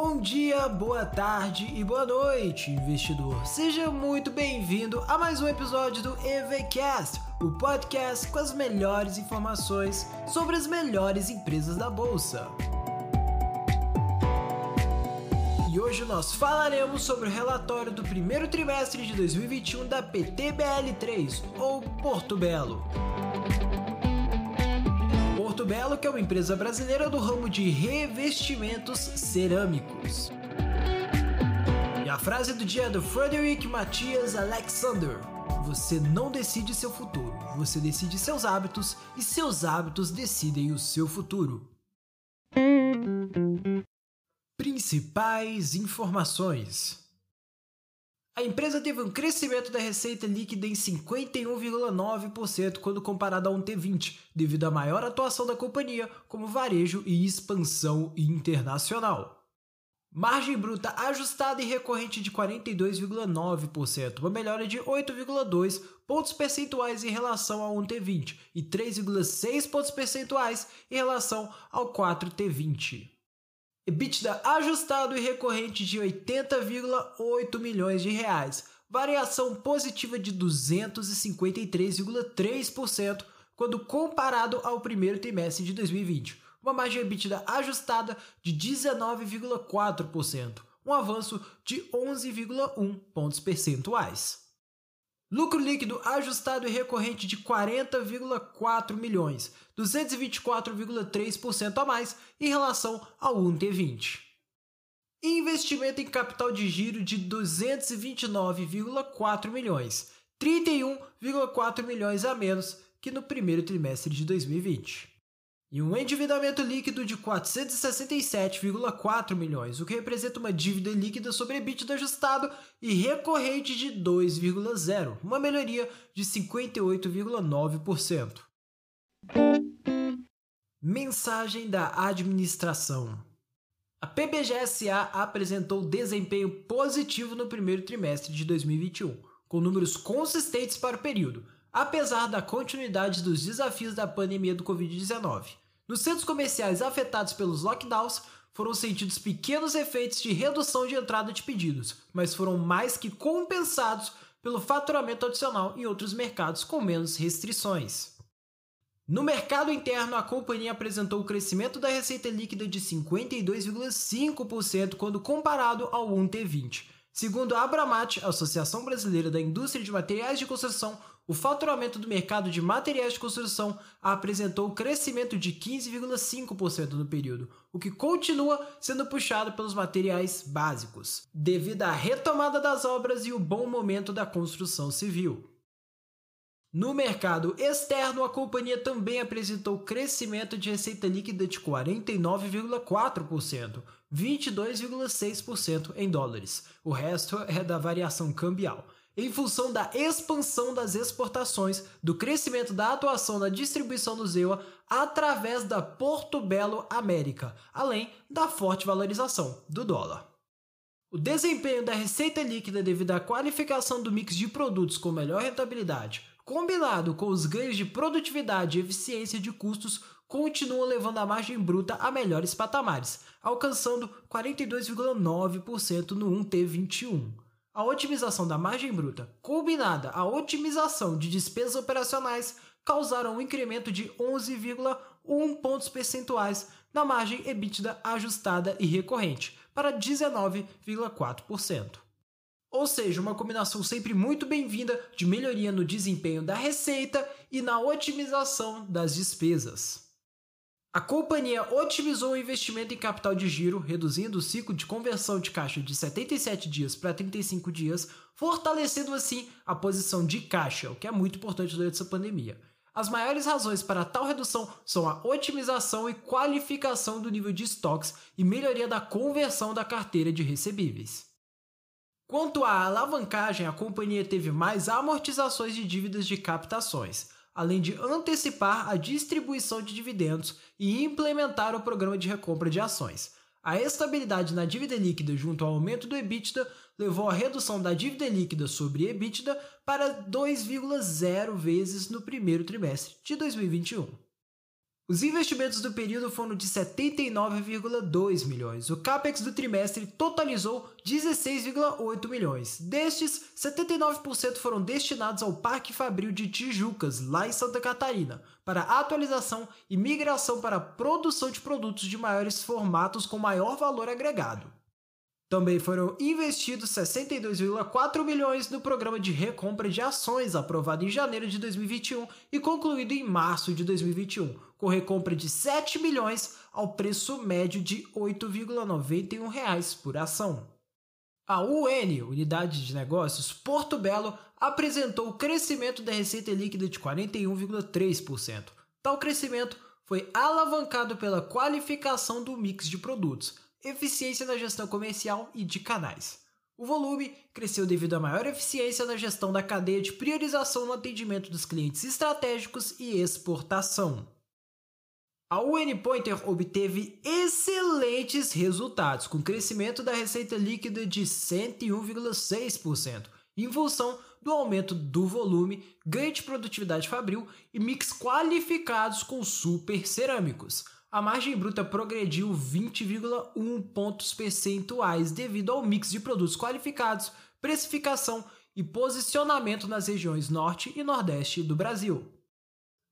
Bom dia, boa tarde e boa noite, investidor. Seja muito bem-vindo a mais um episódio do EVCast, o podcast com as melhores informações sobre as melhores empresas da bolsa. E hoje nós falaremos sobre o relatório do primeiro trimestre de 2021 da PTBL3, ou Porto Belo. Porto Belo, que é uma empresa brasileira do ramo de revestimentos cerâmicos. E a frase do dia é do Frederick Matias Alexander: Você não decide seu futuro, você decide seus hábitos e seus hábitos decidem o seu futuro. Principais informações. A empresa teve um crescimento da receita líquida em 51,9% quando comparado a um T20, devido à maior atuação da companhia como varejo e expansão internacional. Margem bruta ajustada e recorrente de 42,9%, uma melhora de 8,2 pontos percentuais em relação ao 1T20 e 3,6 pontos percentuais em relação ao 4T20. EBITDA ajustado e recorrente de 80,8 milhões de reais, variação positiva de 253,3% quando comparado ao primeiro trimestre de 2020. Uma margem EBITDA ajustada de 19,4%, um avanço de 11,1 pontos percentuais. Lucro líquido ajustado e recorrente de 40,4 milhões, 224,3% a mais em relação ao 1T20. Investimento em capital de giro de 229,4 milhões, 31,4 milhões a menos que no primeiro trimestre de 2020 e um endividamento líquido de 467,4 milhões, o que representa uma dívida líquida sobre EBITDA ajustado e recorrente de 2,0, uma melhoria de 58,9%. Mensagem da administração. A PBGSA apresentou desempenho positivo no primeiro trimestre de 2021, com números consistentes para o período, apesar da continuidade dos desafios da pandemia do Covid-19. Nos centros comerciais afetados pelos lockdowns, foram sentidos pequenos efeitos de redução de entrada de pedidos, mas foram mais que compensados pelo faturamento adicional em outros mercados com menos restrições. No mercado interno, a companhia apresentou o crescimento da receita líquida de 52,5% quando comparado ao 1T20. Segundo a Abramat, Associação Brasileira da Indústria de Materiais de Construção, o faturamento do mercado de materiais de construção apresentou crescimento de 15,5% no período, o que continua sendo puxado pelos materiais básicos, devido à retomada das obras e o bom momento da construção civil. No mercado externo, a companhia também apresentou crescimento de receita líquida de 49,4%, 22,6% em dólares. O resto é da variação cambial em função da expansão das exportações, do crescimento da atuação na distribuição do ZEUA através da Porto Belo América, além da forte valorização do dólar. O desempenho da receita líquida devido à qualificação do mix de produtos com melhor rentabilidade, combinado com os ganhos de produtividade e eficiência de custos, continua levando a margem bruta a melhores patamares, alcançando 42,9% no 1T21 a otimização da margem bruta, combinada à otimização de despesas operacionais, causaram um incremento de 11,1 pontos percentuais na margem EBITDA ajustada e recorrente, para 19,4%. Ou seja, uma combinação sempre muito bem-vinda de melhoria no desempenho da receita e na otimização das despesas. A companhia otimizou o investimento em capital de giro, reduzindo o ciclo de conversão de caixa de 77 dias para 35 dias, fortalecendo assim a posição de caixa, o que é muito importante durante essa pandemia. As maiores razões para tal redução são a otimização e qualificação do nível de estoques e melhoria da conversão da carteira de recebíveis. Quanto à alavancagem, a companhia teve mais amortizações de dívidas de captações além de antecipar a distribuição de dividendos e implementar o programa de recompra de ações. A estabilidade na dívida líquida junto ao aumento do EBITDA levou à redução da dívida líquida sobre EBITDA para 2,0 vezes no primeiro trimestre de 2021. Os investimentos do período foram de 79,2 milhões. O capex do trimestre totalizou 16,8 milhões. Destes, 79% foram destinados ao Parque Fabril de Tijucas, lá em Santa Catarina, para atualização e migração para produção de produtos de maiores formatos com maior valor agregado. Também foram investidos 62,4 milhões no programa de recompra de ações aprovado em janeiro de 2021 e concluído em março de 2021, com recompra de 7 milhões ao preço médio de R$ 8,91 por ação. A UN, Unidade de Negócios Porto Belo, apresentou o crescimento da receita líquida de 41,3%. Tal crescimento foi alavancado pela qualificação do mix de produtos, eficiência na gestão comercial e de canais. O volume cresceu devido à maior eficiência na gestão da cadeia de priorização no atendimento dos clientes estratégicos e exportação. A UN Pointer obteve excelentes resultados, com crescimento da receita líquida de 101,6%, em função do aumento do volume, ganho de produtividade fabril e mix qualificados com super cerâmicos a margem bruta progrediu 20,1 pontos percentuais devido ao mix de produtos qualificados, precificação e posicionamento nas regiões Norte e Nordeste do Brasil.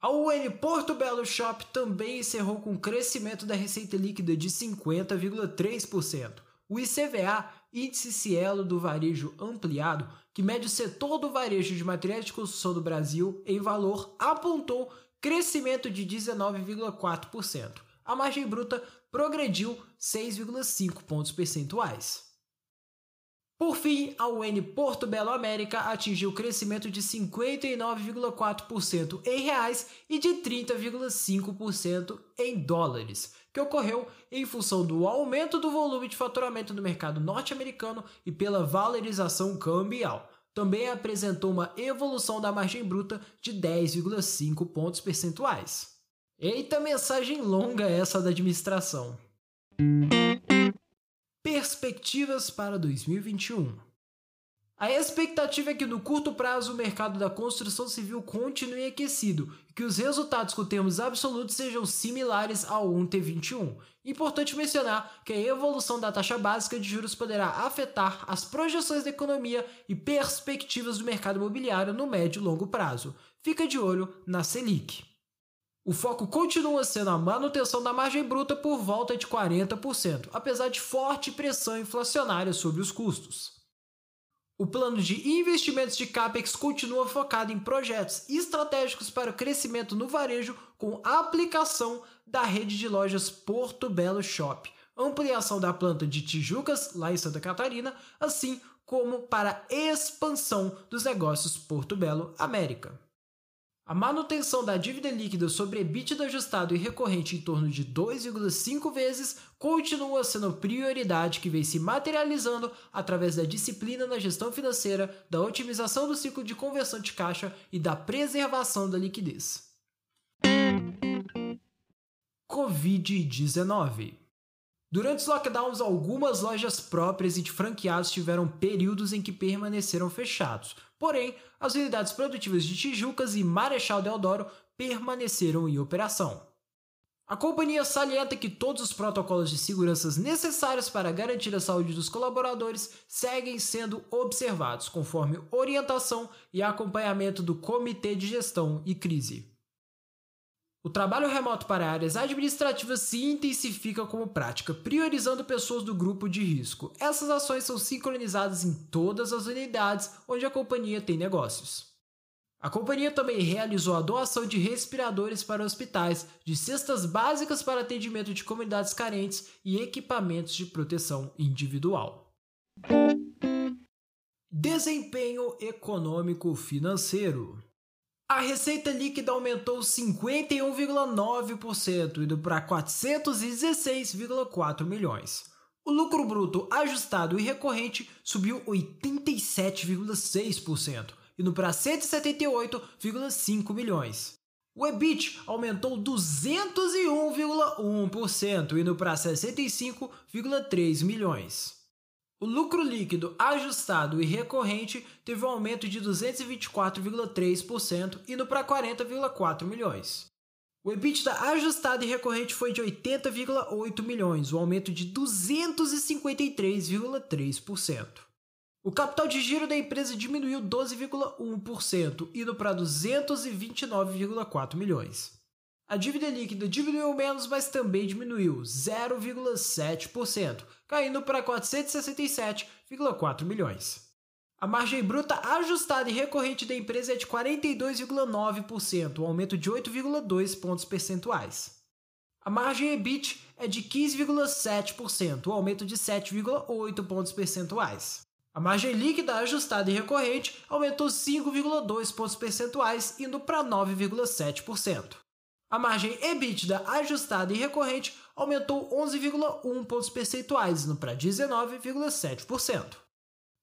A UN Porto Belo Shop também encerrou com crescimento da receita líquida de 50,3%. O ICVA, Índice Cielo do Varejo Ampliado, que mede o setor do varejo de materiais de construção do Brasil em valor, apontou crescimento de 19,4% a margem bruta progrediu 6,5 pontos percentuais. Por fim, a UN Porto Belo América atingiu crescimento de 59,4% em reais e de 30,5% em dólares, que ocorreu em função do aumento do volume de faturamento no mercado norte-americano e pela valorização cambial. Também apresentou uma evolução da margem bruta de 10,5 pontos percentuais. Eita mensagem longa essa da administração. Perspectivas para 2021. A expectativa é que no curto prazo o mercado da construção civil continue aquecido e que os resultados com termos absolutos sejam similares ao 1T21. Importante mencionar que a evolução da taxa básica de juros poderá afetar as projeções da economia e perspectivas do mercado imobiliário no médio e longo prazo. Fica de olho na Selic. O foco continua sendo a manutenção da margem bruta por volta de 40%, apesar de forte pressão inflacionária sobre os custos. O plano de investimentos de CAPEX continua focado em projetos estratégicos para o crescimento no varejo com aplicação da rede de lojas Porto Belo Shop, ampliação da planta de Tijucas, lá em Santa Catarina, assim como para expansão dos negócios Porto Belo América. A manutenção da dívida líquida sobre EBITDA ajustado e recorrente em torno de 2,5 vezes continua sendo prioridade que vem se materializando através da disciplina na gestão financeira, da otimização do ciclo de conversão de caixa e da preservação da liquidez. Covid-19 Durante os lockdowns, algumas lojas próprias e de franqueados tiveram períodos em que permaneceram fechados. Porém, as unidades produtivas de Tijucas e Marechal Deodoro permaneceram em operação. A companhia salienta que todos os protocolos de segurança necessários para garantir a saúde dos colaboradores seguem sendo observados, conforme orientação e acompanhamento do Comitê de Gestão e Crise. O trabalho remoto para áreas administrativas se intensifica como prática, priorizando pessoas do grupo de risco. Essas ações são sincronizadas em todas as unidades onde a companhia tem negócios. A companhia também realizou a doação de respiradores para hospitais, de cestas básicas para atendimento de comunidades carentes e equipamentos de proteção individual. Desempenho econômico financeiro. A receita líquida aumentou 51,9%, indo para 416,4 milhões. O lucro bruto ajustado e recorrente subiu 87,6%, indo para 178,5 milhões. O EBIT aumentou 201,1%, indo para 65,3 milhões. O lucro líquido ajustado e recorrente teve um aumento de 224,3%, indo para 40,4 milhões. O EBITDA ajustado e recorrente foi de 80,8 milhões, um aumento de 253,3%. O capital de giro da empresa diminuiu 12,1%, indo para 229,4 milhões. A dívida líquida diminuiu menos, mas também diminuiu 0,7%, caindo para 467,4 milhões. A margem bruta ajustada e recorrente da empresa é de 42,9%, um aumento de 8,2 pontos percentuais. A margem EBIT é de 15,7%, um aumento de 7,8 pontos percentuais. A margem líquida ajustada e recorrente aumentou 5,2 pontos percentuais, indo para 9,7%. A margem EBITDA ajustada e recorrente aumentou 11,1 pontos percentuais, indo para 19,7%.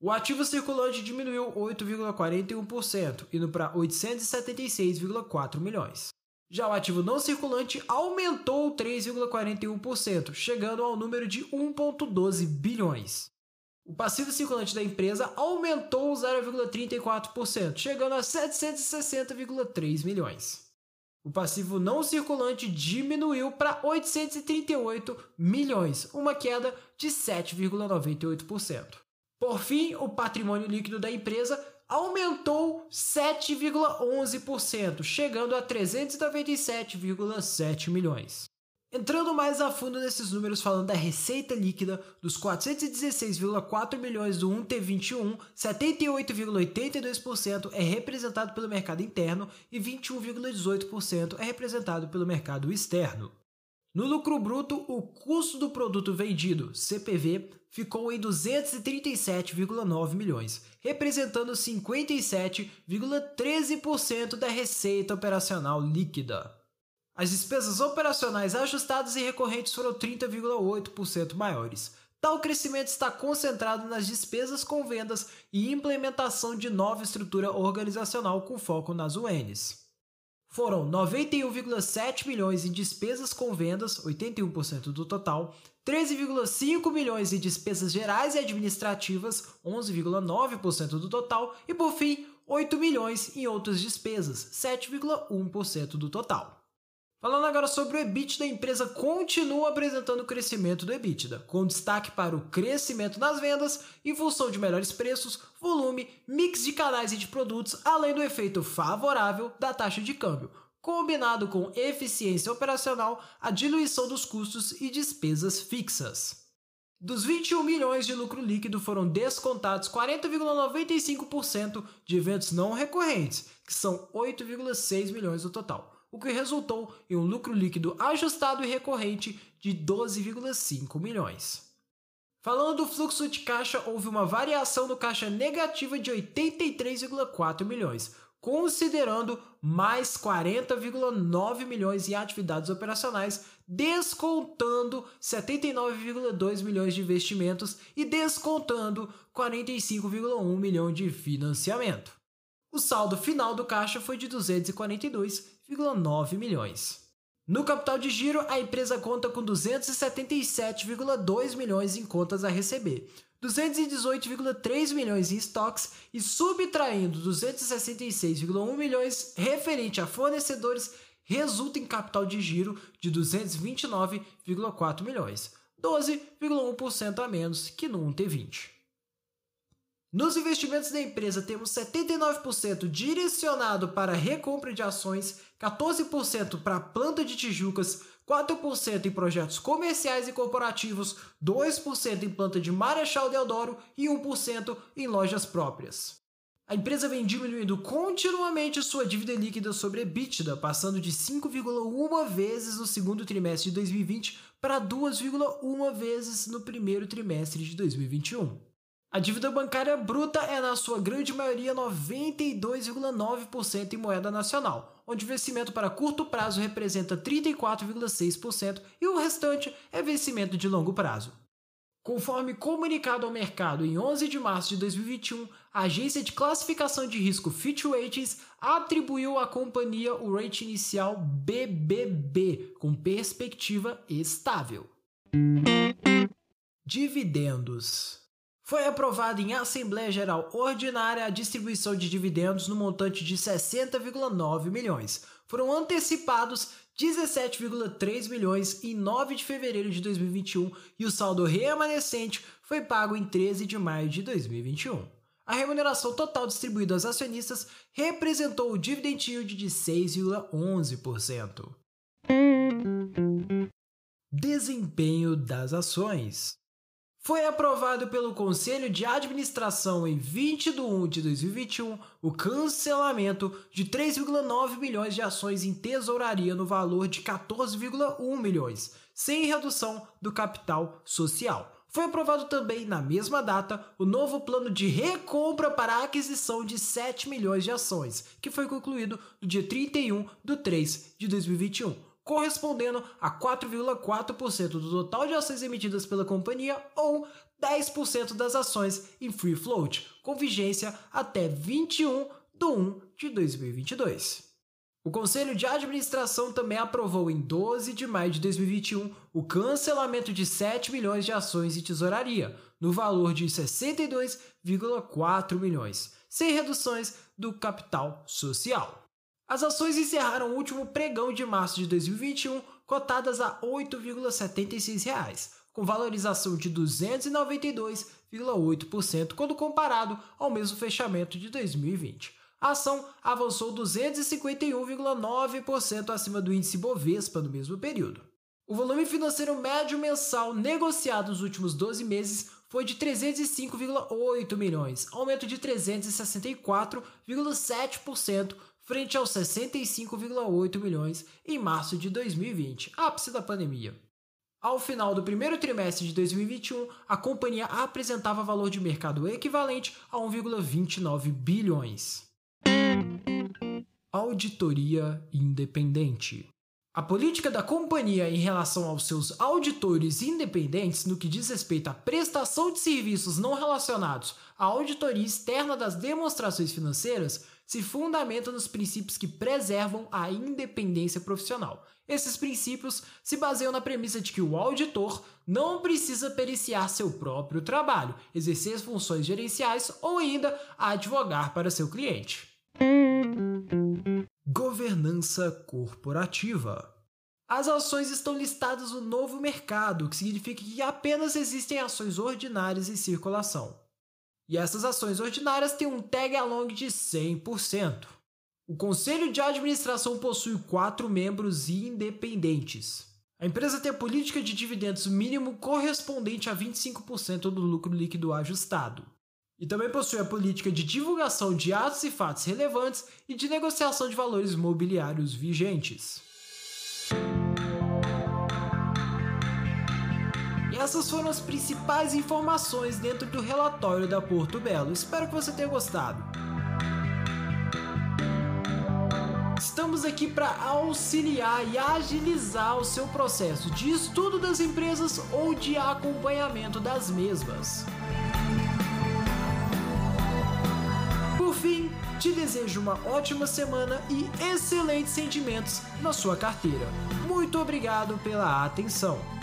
O ativo circulante diminuiu 8,41%, indo para 876,4 milhões. Já o ativo não circulante aumentou 3,41%, chegando ao número de 1,12 bilhões. O passivo circulante da empresa aumentou 0,34%, chegando a 760,3 milhões. O passivo não circulante diminuiu para 838 milhões, uma queda de 7,98%. Por fim, o patrimônio líquido da empresa aumentou 7,11%, chegando a 397,7 milhões. Entrando mais a fundo nesses números, falando da receita líquida, dos 416,4 milhões do 1T21, 78,82% é representado pelo mercado interno e 21,18% é representado pelo mercado externo. No lucro bruto, o custo do produto vendido, CPV, ficou em 237,9 milhões, representando 57,13% da receita operacional líquida. As despesas operacionais ajustadas e recorrentes foram 30,8% maiores. Tal crescimento está concentrado nas despesas com vendas e implementação de nova estrutura organizacional com foco nas UNs. Foram 91,7 milhões em despesas com vendas, 81% do total, 13,5 milhões em despesas gerais e administrativas, 11,9% do total, e por fim, 8 milhões em outras despesas, 7,1% do total. Falando agora sobre o EBITDA, a empresa continua apresentando crescimento do EBITDA, com destaque para o crescimento nas vendas em função de melhores preços, volume, mix de canais e de produtos, além do efeito favorável da taxa de câmbio, combinado com eficiência operacional, a diluição dos custos e despesas fixas. Dos 21 milhões de lucro líquido foram descontados 40,95% de eventos não recorrentes, que são 8,6 milhões no total o que resultou em um lucro líquido ajustado e recorrente de 12,5 milhões. Falando do fluxo de caixa, houve uma variação do caixa negativa de 83,4 milhões, considerando mais 40,9 milhões em atividades operacionais, descontando 79,2 milhões de investimentos e descontando 45,1 milhão de financiamento. O saldo final do caixa foi de 242,9 milhões. No capital de giro, a empresa conta com 277,2 milhões em contas a receber, 218,3 milhões em estoques e subtraindo 266,1 milhões referente a fornecedores, resulta em capital de giro de 229,4 milhões, 12,1% a menos que no 1T20. Nos investimentos da empresa, temos 79% direcionado para recompra de ações, 14% para planta de Tijucas, 4% em projetos comerciais e corporativos, 2% em planta de Marechal Deodoro e 1% em lojas próprias. A empresa vem diminuindo continuamente sua dívida líquida sobre EBITDA, passando de 5,1 vezes no segundo trimestre de 2020 para 2,1 vezes no primeiro trimestre de 2021. A dívida bancária bruta é, na sua grande maioria, 92,9% em moeda nacional, onde o vencimento para curto prazo representa 34,6% e o restante é vencimento de longo prazo. Conforme comunicado ao mercado em 11 de março de 2021, a agência de classificação de risco Fitch Ratings atribuiu à companhia o rating inicial BBB, com perspectiva estável. Dividendos Foi aprovada em Assembleia Geral Ordinária a distribuição de dividendos no montante de 60,9 milhões. Foram antecipados 17,3 milhões em 9 de fevereiro de 2021 e o saldo remanescente foi pago em 13 de maio de 2021. A remuneração total distribuída aos acionistas representou o dividend yield de 6,11%. Desempenho das ações foi aprovado pelo Conselho de Administração em 20 de 1 de 2021 o cancelamento de 3,9 milhões de ações em tesouraria no valor de 14,1 milhões, sem redução do capital social. Foi aprovado também, na mesma data, o novo plano de recompra para a aquisição de 7 milhões de ações, que foi concluído no dia 31 de 3 de 2021 correspondendo a 4,4% do total de ações emitidas pela companhia ou 10% das ações em free float, com vigência até 21 de 1 de 2022. O Conselho de Administração também aprovou em 12 de maio de 2021 o cancelamento de 7 milhões de ações em tesouraria, no valor de 62,4 milhões, sem reduções do capital social. As ações encerraram o último pregão de março de 2021 cotadas a R$ 8,76, com valorização de 292,8% quando comparado ao mesmo fechamento de 2020. A ação avançou 251,9% acima do índice Bovespa no mesmo período. O volume financeiro médio mensal negociado nos últimos 12 meses foi de 305,8 milhões, aumento de 364,7% frente aos 65,8 milhões em março de 2020, ápice da pandemia. Ao final do primeiro trimestre de 2021, a companhia apresentava valor de mercado equivalente a 1,29 bilhões. Auditoria independente. A política da companhia em relação aos seus auditores independentes no que diz respeito à prestação de serviços não relacionados à auditoria externa das demonstrações financeiras se fundamenta nos princípios que preservam a independência profissional. Esses princípios se baseiam na premissa de que o auditor não precisa periciar seu próprio trabalho, exercer funções gerenciais ou ainda advogar para seu cliente. Governança corporativa. As ações estão listadas no novo mercado, o que significa que apenas existem ações ordinárias em circulação. E essas ações ordinárias têm um tag along de 100%. O conselho de administração possui quatro membros independentes. A empresa tem a política de dividendos mínimo correspondente a 25% do lucro líquido ajustado. E também possui a política de divulgação de atos e fatos relevantes e de negociação de valores mobiliários vigentes. Essas foram as principais informações dentro do relatório da Porto Belo. Espero que você tenha gostado. Estamos aqui para auxiliar e agilizar o seu processo de estudo das empresas ou de acompanhamento das mesmas. Por fim, te desejo uma ótima semana e excelentes sentimentos na sua carteira. Muito obrigado pela atenção.